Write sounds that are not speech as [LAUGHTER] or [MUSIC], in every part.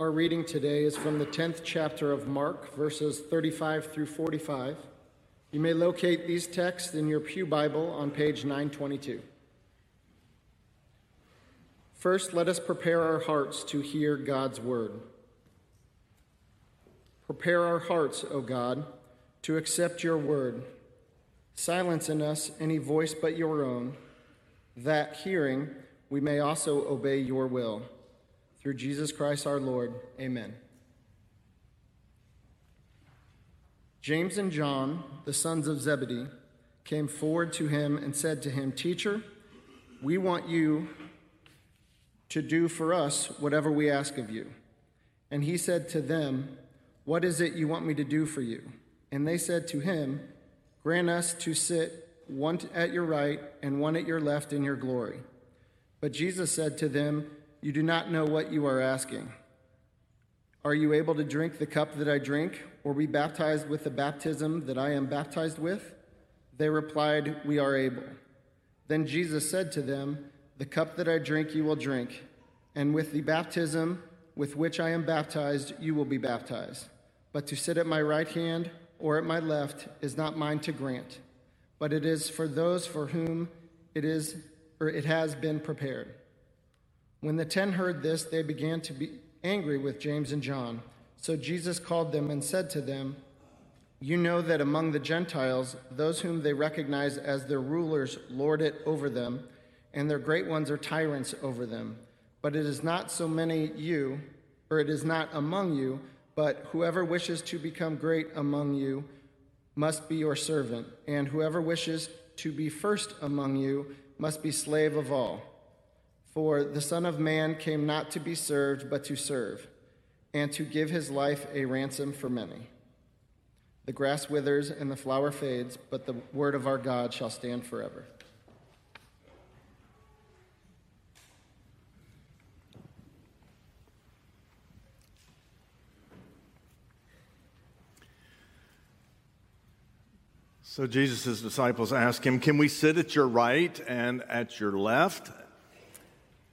Our reading today is from the 10th chapter of Mark, verses 35 through 45. You may locate these texts in your Pew Bible on page 922. First, let us prepare our hearts to hear God's word. Prepare our hearts, O God, to accept your word. Silence in us any voice but your own, that hearing we may also obey your will. Through Jesus Christ our Lord. Amen. James and John, the sons of Zebedee, came forward to him and said to him, Teacher, we want you to do for us whatever we ask of you. And he said to them, What is it you want me to do for you? And they said to him, Grant us to sit one at your right and one at your left in your glory. But Jesus said to them, you do not know what you are asking. Are you able to drink the cup that I drink, or be baptized with the baptism that I am baptized with? They replied, We are able. Then Jesus said to them, The cup that I drink you will drink, and with the baptism with which I am baptized you will be baptized. But to sit at my right hand or at my left is not mine to grant, but it is for those for whom it is or it has been prepared. When the ten heard this, they began to be angry with James and John. So Jesus called them and said to them, You know that among the Gentiles, those whom they recognize as their rulers lord it over them, and their great ones are tyrants over them. But it is not so many you, or it is not among you, but whoever wishes to become great among you must be your servant, and whoever wishes to be first among you must be slave of all. For the Son of Man came not to be served, but to serve, and to give his life a ransom for many. The grass withers and the flower fades, but the word of our God shall stand forever. So Jesus' disciples ask him, Can we sit at your right and at your left?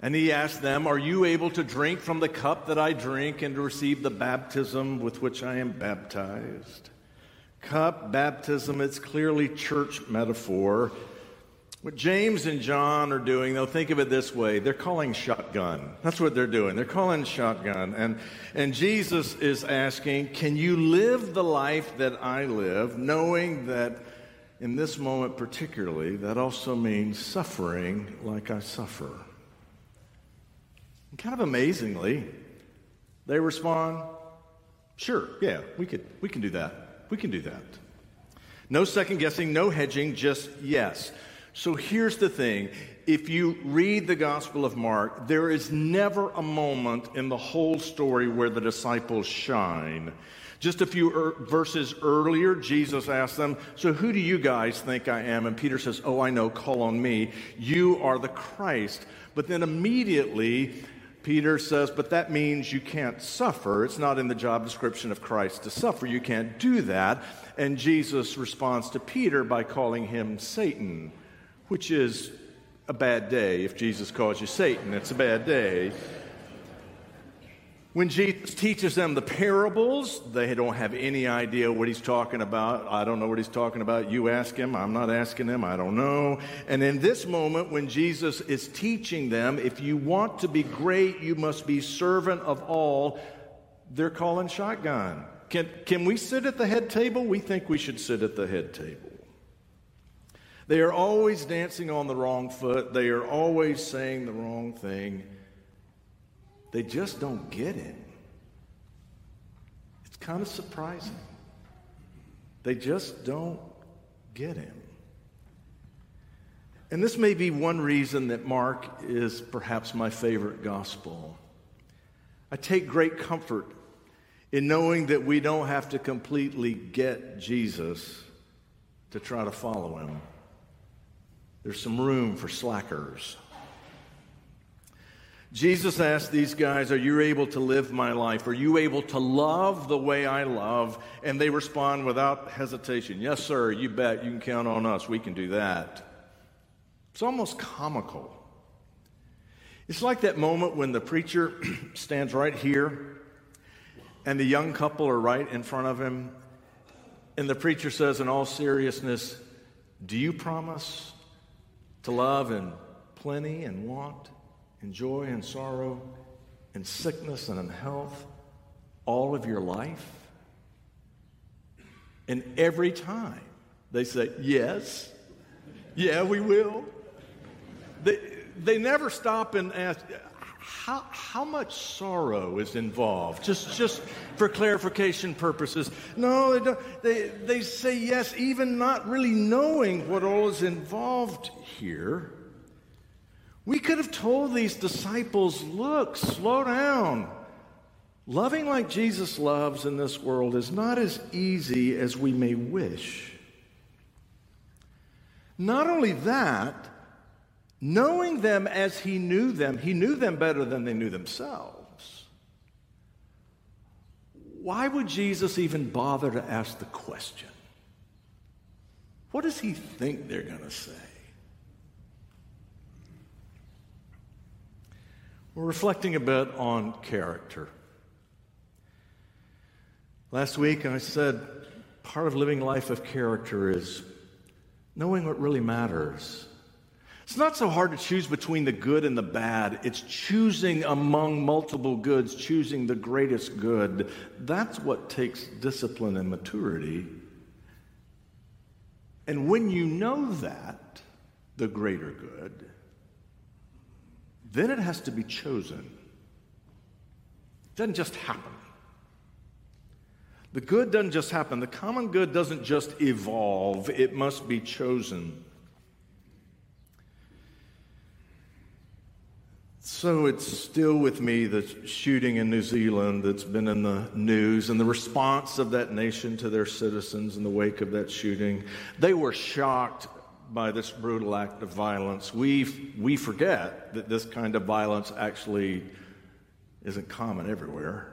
And he asked them, Are you able to drink from the cup that I drink and to receive the baptism with which I am baptized? Cup, baptism, it's clearly church metaphor. What James and John are doing, they'll think of it this way they're calling shotgun. That's what they're doing. They're calling shotgun. And, and Jesus is asking, Can you live the life that I live, knowing that in this moment particularly, that also means suffering like I suffer? And kind of amazingly, they respond, Sure, yeah, we, could, we can do that. We can do that. No second guessing, no hedging, just yes. So here's the thing if you read the Gospel of Mark, there is never a moment in the whole story where the disciples shine. Just a few er- verses earlier, Jesus asked them, So who do you guys think I am? And Peter says, Oh, I know, call on me. You are the Christ. But then immediately, Peter says, but that means you can't suffer. It's not in the job description of Christ to suffer. You can't do that. And Jesus responds to Peter by calling him Satan, which is a bad day. If Jesus calls you Satan, it's a bad day. When Jesus teaches them the parables, they don't have any idea what he's talking about. I don't know what he's talking about. You ask him. I'm not asking him. I don't know. And in this moment, when Jesus is teaching them, if you want to be great, you must be servant of all, they're calling shotgun. Can, can we sit at the head table? We think we should sit at the head table. They are always dancing on the wrong foot, they are always saying the wrong thing. They just don't get it. It's kind of surprising. They just don't get him. And this may be one reason that Mark is perhaps my favorite gospel. I take great comfort in knowing that we don't have to completely get Jesus to try to follow him. There's some room for slackers. Jesus asked these guys, Are you able to live my life? Are you able to love the way I love? And they respond without hesitation Yes, sir, you bet. You can count on us. We can do that. It's almost comical. It's like that moment when the preacher [CLEARS THROAT] stands right here and the young couple are right in front of him. And the preacher says, in all seriousness, Do you promise to love in plenty and want, in joy and sorrow, in sickness and in health, all of your life? And every time they say, Yes, yeah, we will. They, they never stop and ask, how, how much sorrow is involved? Just, just for clarification purposes. No, they, don't, they, they say yes, even not really knowing what all is involved here. We could have told these disciples, look, slow down. Loving like Jesus loves in this world is not as easy as we may wish. Not only that, knowing them as he knew them, he knew them better than they knew themselves. Why would Jesus even bother to ask the question? What does he think they're going to say? We're reflecting a bit on character. Last week I said part of living life of character is knowing what really matters it's not so hard to choose between the good and the bad. It's choosing among multiple goods, choosing the greatest good. That's what takes discipline and maturity. And when you know that, the greater good, then it has to be chosen. It doesn't just happen. The good doesn't just happen. The common good doesn't just evolve, it must be chosen. So it's still with me the shooting in New Zealand that's been in the news and the response of that nation to their citizens in the wake of that shooting. They were shocked by this brutal act of violence. We, we forget that this kind of violence actually isn't common everywhere.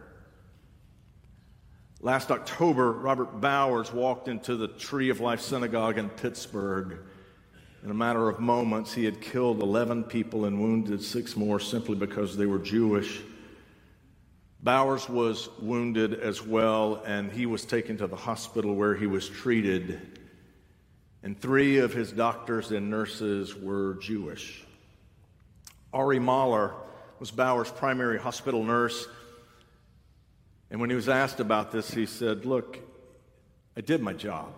Last October, Robert Bowers walked into the Tree of Life Synagogue in Pittsburgh in a matter of moments, he had killed 11 people and wounded six more simply because they were Jewish. Bowers was wounded as well, and he was taken to the hospital where he was treated. And three of his doctors and nurses were Jewish. Ari Mahler was Bowers' primary hospital nurse. And when he was asked about this, he said, Look, I did my job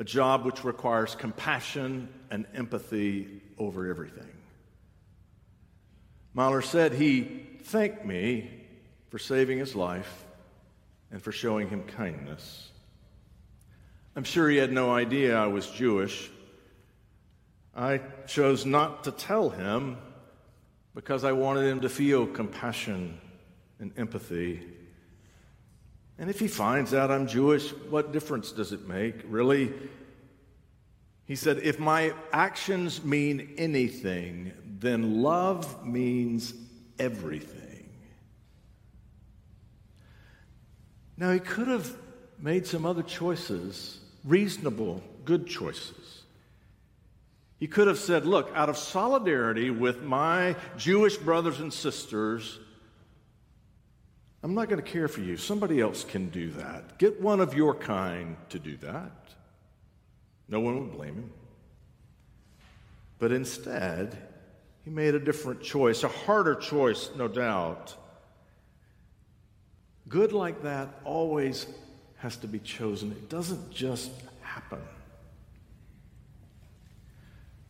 a job which requires compassion and empathy over everything. Mahler said he thanked me for saving his life and for showing him kindness. I'm sure he had no idea I was Jewish. I chose not to tell him because I wanted him to feel compassion and empathy and if he finds out I'm Jewish, what difference does it make? Really? He said, if my actions mean anything, then love means everything. Now, he could have made some other choices, reasonable, good choices. He could have said, Look, out of solidarity with my Jewish brothers and sisters, I'm not going to care for you. Somebody else can do that. Get one of your kind to do that. No one would blame him. But instead, he made a different choice, a harder choice, no doubt. Good like that always has to be chosen, it doesn't just happen.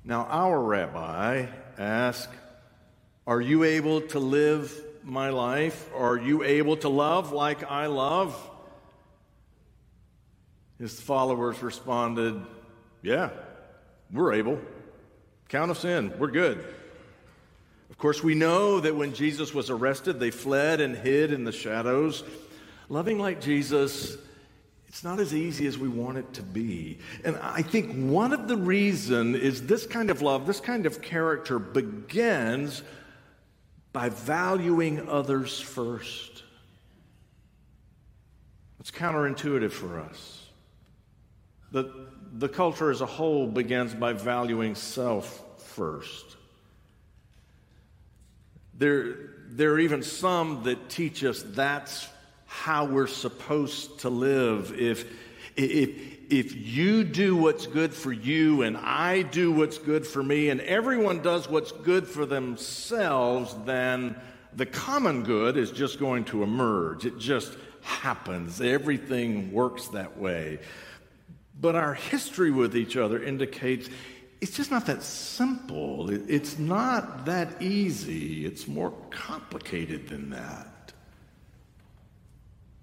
Now, our rabbi asked, Are you able to live my life? Are you able to love like I love? His followers responded, Yeah, we're able. Count us in. We're good. Of course, we know that when Jesus was arrested, they fled and hid in the shadows. Loving like Jesus, it's not as easy as we want it to be. And I think one of the reason is this kind of love, this kind of character begins by valuing others first. It's counterintuitive for us. The, the culture as a whole begins by valuing self first. There, there are even some that teach us that's how we're supposed to live. If, if, if you do what's good for you and I do what's good for me and everyone does what's good for themselves, then the common good is just going to emerge. It just happens. Everything works that way. But our history with each other indicates it's just not that simple. It's not that easy. It's more complicated than that.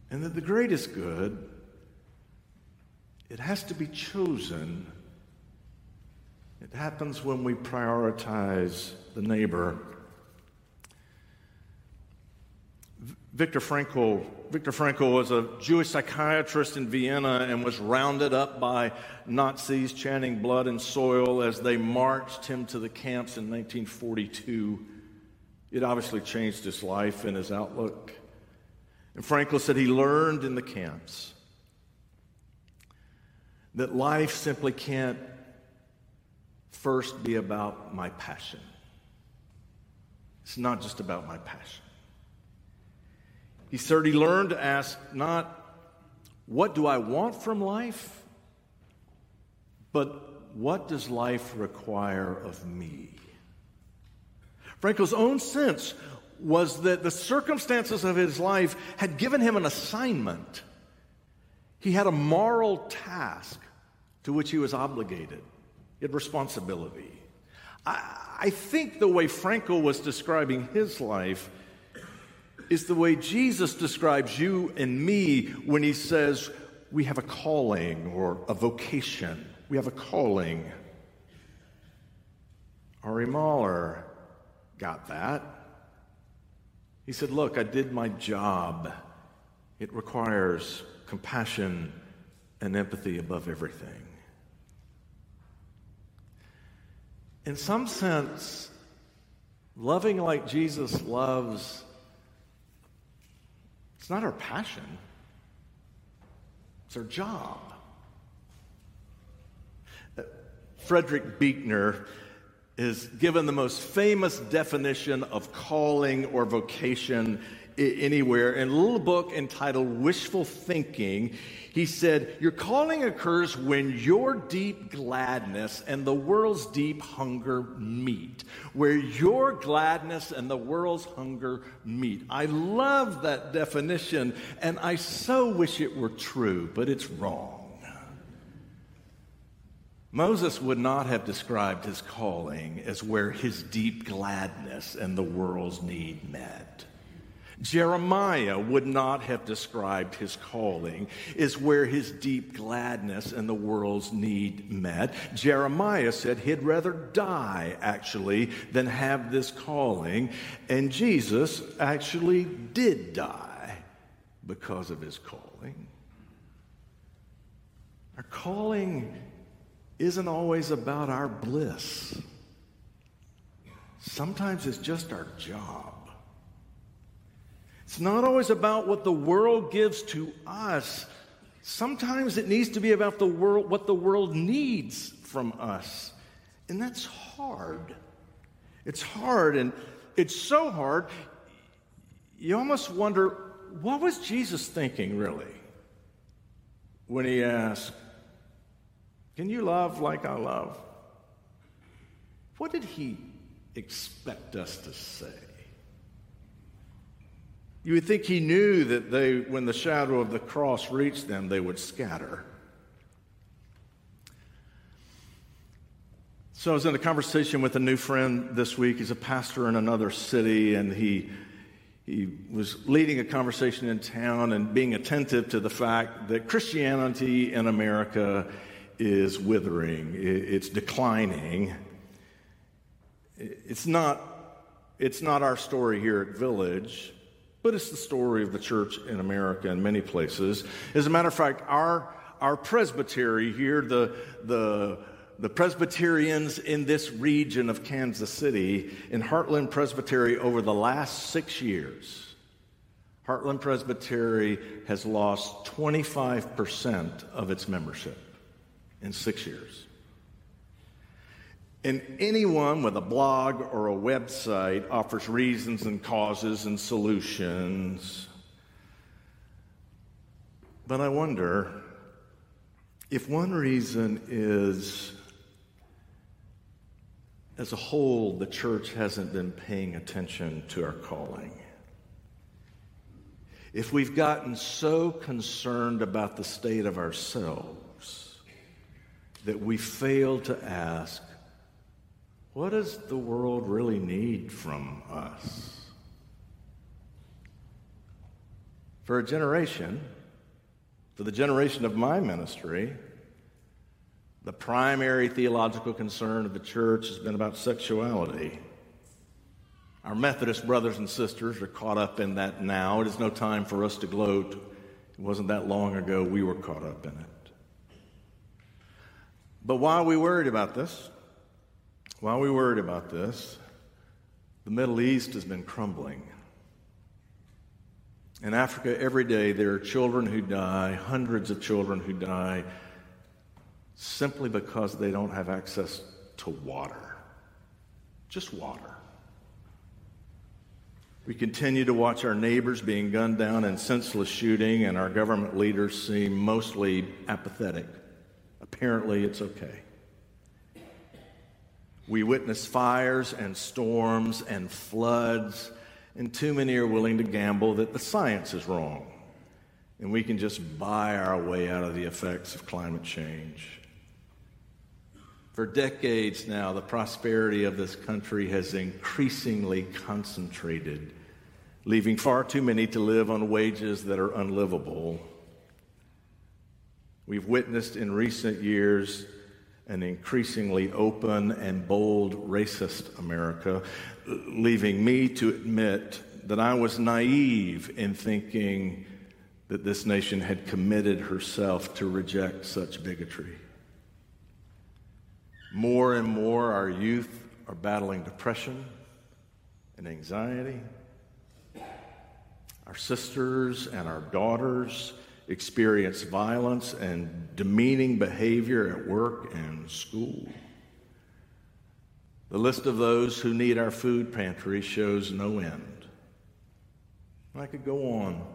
And that the greatest good, it has to be chosen. It happens when we prioritize the neighbor Viktor Frankl. Viktor Frankl was a Jewish psychiatrist in Vienna and was rounded up by Nazis chanting blood and soil as they marched him to the camps in 1942. It obviously changed his life and his outlook. And Frankl said he learned in the camps that life simply can't first be about my passion. It's not just about my passion. He said he learned to ask not, what do I want from life, but what does life require of me? Frankl's own sense was that the circumstances of his life had given him an assignment. He had a moral task to which he was obligated, he had responsibility. I, I think the way Frankl was describing his life is the way Jesus describes you and me when he says we have a calling or a vocation. We have a calling. Ari Mahler got that. He said, Look, I did my job. It requires compassion and empathy above everything. In some sense, loving like Jesus loves it's not our passion, it's our job. Uh, Frederick Buechner is given the most famous definition of calling or vocation anywhere. In a little book entitled Wishful Thinking, he said, Your calling occurs when your deep gladness and the world's deep hunger meet, where your gladness and the world's hunger meet. I love that definition, and I so wish it were true, but it's wrong. Moses would not have described his calling as where his deep gladness and the world's need met. Jeremiah would not have described his calling as where his deep gladness and the world's need met. Jeremiah said he'd rather die, actually, than have this calling. And Jesus actually did die because of his calling. Our calling isn't always about our bliss, sometimes it's just our job. It's not always about what the world gives to us. Sometimes it needs to be about the world, what the world needs from us. And that's hard. It's hard, and it's so hard, you almost wonder what was Jesus thinking, really, when he asked, Can you love like I love? What did he expect us to say? You would think he knew that they, when the shadow of the cross reached them, they would scatter. So I was in a conversation with a new friend this week. He's a pastor in another city, and he he was leading a conversation in town and being attentive to the fact that Christianity in America is withering, it's declining. It's not, it's not our story here at Village. but it's the story of the church in America in many places. As a matter of fact, our, our presbytery here, the, the, the Presbyterians in this region of Kansas City, in Heartland Presbytery, over the last six years, Heartland Presbytery has lost 25% of its membership in six years. And anyone with a blog or a website offers reasons and causes and solutions. But I wonder if one reason is, as a whole, the church hasn't been paying attention to our calling. If we've gotten so concerned about the state of ourselves that we fail to ask, what does the world really need from us? For a generation, for the generation of my ministry, the primary theological concern of the church has been about sexuality. Our Methodist brothers and sisters are caught up in that now. It is no time for us to gloat. It wasn't that long ago we were caught up in it. But while we worried about this, while we worried about this, the Middle East has been crumbling. In Africa, every day there are children who die, hundreds of children who die, simply because they don't have access to water. Just water. We continue to watch our neighbors being gunned down in senseless shooting, and our government leaders seem mostly apathetic. Apparently, it's okay. We witness fires and storms and floods, and too many are willing to gamble that the science is wrong and we can just buy our way out of the effects of climate change. For decades now, the prosperity of this country has increasingly concentrated, leaving far too many to live on wages that are unlivable. We've witnessed in recent years an increasingly open and bold racist America, leaving me to admit that I was naive in thinking that this nation had committed herself to reject such bigotry. More and more, our youth are battling depression and anxiety. Our sisters and our daughters experience violence and demeaning behavior at work and school. The list of those who need our food pantry shows no end. I could go on.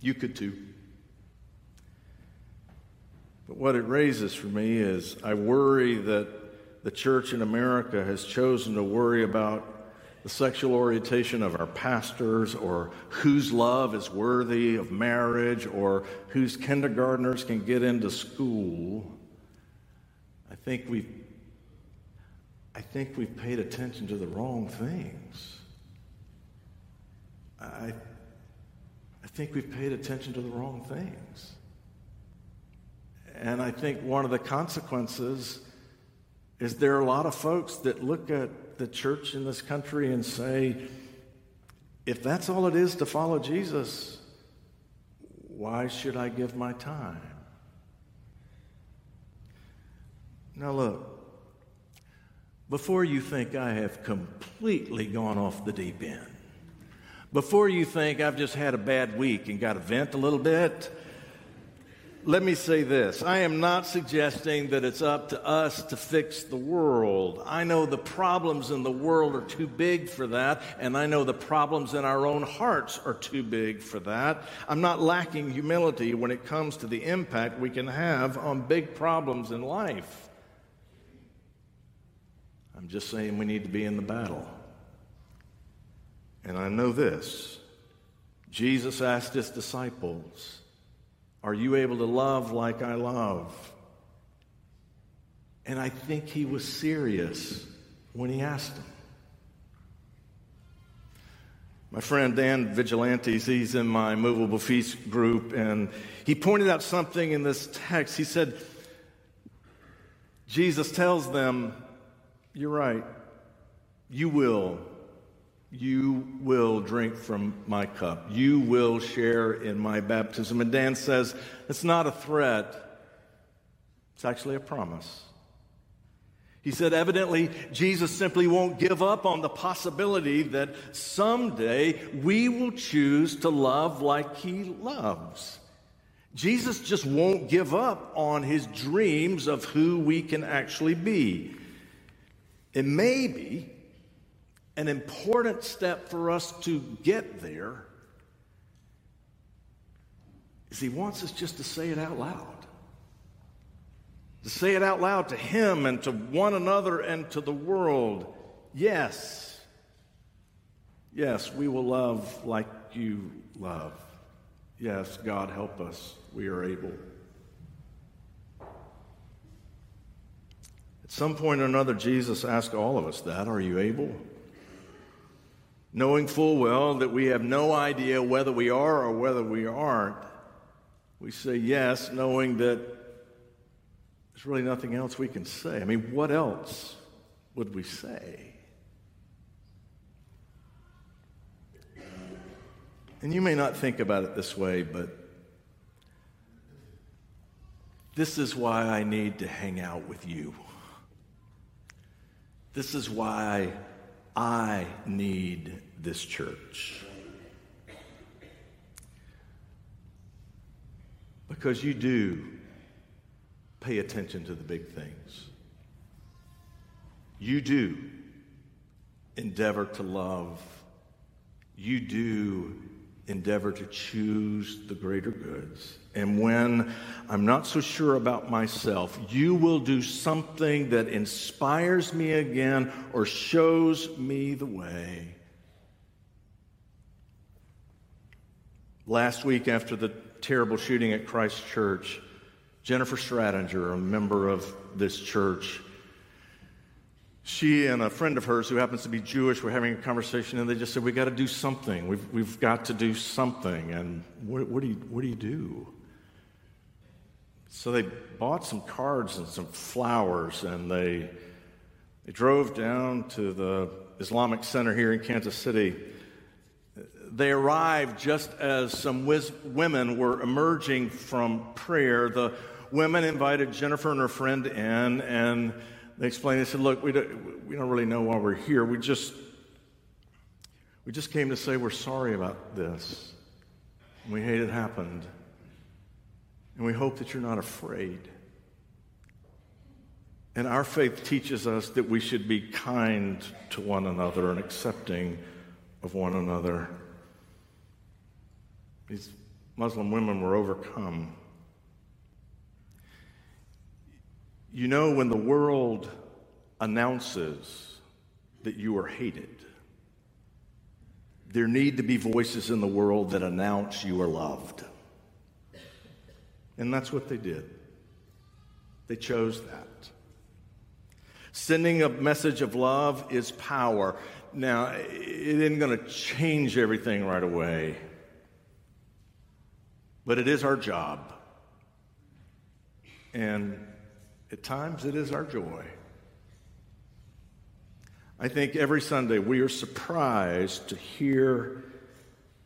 You could too. But what it raises for me is I worry that the church in America has chosen to worry about the sexual orientation of our pastors, or whose love is worthy of marriage, or whose kindergartners can get into school, I think we've, I think we've paid attention to the wrong things. I, I think we've paid attention to the wrong things. And I think one of the consequences is there are a lot of folks that look at the church in this country and say, if that's all it is to follow Jesus, why should I give my time? Now, look, before you think I have completely gone off the deep end, before you think I've just had a bad week and got to vent a little bit, let me say this. I am not suggesting that it's up to us to fix the world. I know the problems in the world are too big for that, and I know the problems in our own hearts are too big for that. I'm not lacking humility when it comes to the impact we can have on big problems in life. I'm just saying we need to be in the battle. And I know this Jesus asked his disciples, are you able to love like I love? And I think he was serious when he asked him. My friend Dan Vigilantes, he's in my movable feast group, and he pointed out something in this text. He said, Jesus tells them, You're right. You will. You will drink from my cup. You will share in my baptism. And Dan says it's not a threat, it's actually a promise. He said, evidently, Jesus simply won't give up on the possibility that someday we will choose to love like he loves. Jesus just won't give up on his dreams of who we can actually be. It may be an important step for us to get there is he wants us just to say it out loud. To say it out loud to him and to one another and to the world. Yes. Yes, we will love like you love. Yes, God help us. We are able. At some point or another, Jesus asked all of us that Are you able? Knowing full well that we have no idea whether we are or whether we aren't, we say yes, knowing that there's really nothing else we can say. I mean, what else would we say? And you may not think about it this way, but this is why I need to hang out with you. This is why I need this church. Because you do pay attention to the big things. You do endeavor to love. You do endeavor to choose the greater goods. And when I'm not so sure about myself, you will do something that inspires me again or shows me the way. Last week, after the terrible shooting at Christchurch, Jennifer Stratinger, a member of this church, she and a friend of hers who happens to be Jewish were having a conversation, and they just said, "We got to do something. We've we've got to do something." And what, what do you what do you do? So they bought some cards and some flowers, and they they drove down to the Islamic Center here in Kansas City. They arrived just as some women were emerging from prayer. The women invited Jennifer and her friend in, and they explained, they said, Look, we don't, we don't really know why we're here. We just, we just came to say we're sorry about this. We hate it happened. And we hope that you're not afraid. And our faith teaches us that we should be kind to one another and accepting of one another. These Muslim women were overcome You know, when the world announces that you are hated, there need to be voices in the world that announce you are loved. And that's what they did. They chose that. Sending a message of love is power. Now, it isn't going to change everything right away, but it is our job. And at times, it is our joy. I think every Sunday we are surprised to hear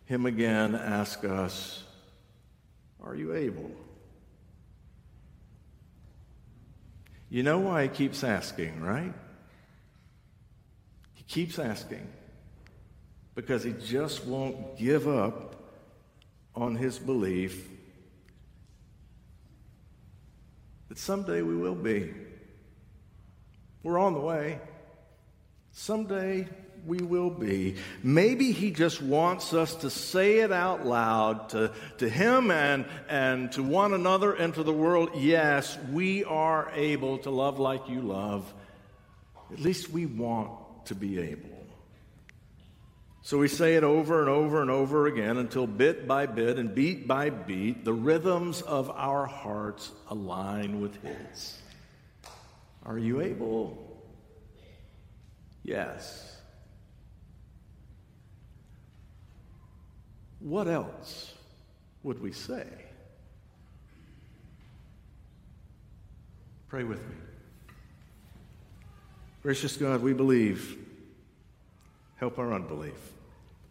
him again ask us, Are you able? You know why he keeps asking, right? He keeps asking because he just won't give up on his belief someday we will be. We're on the way. Someday we will be. Maybe he just wants us to say it out loud to, to him and, and to one another and to the world. Yes, we are able to love like you love. At least we want to be able. So we say it over and over and over again until bit by bit and beat by beat, the rhythms of our hearts align with His. Are you able? Yes. What else would we say? Pray with me. Gracious God, we believe Help our unbelief.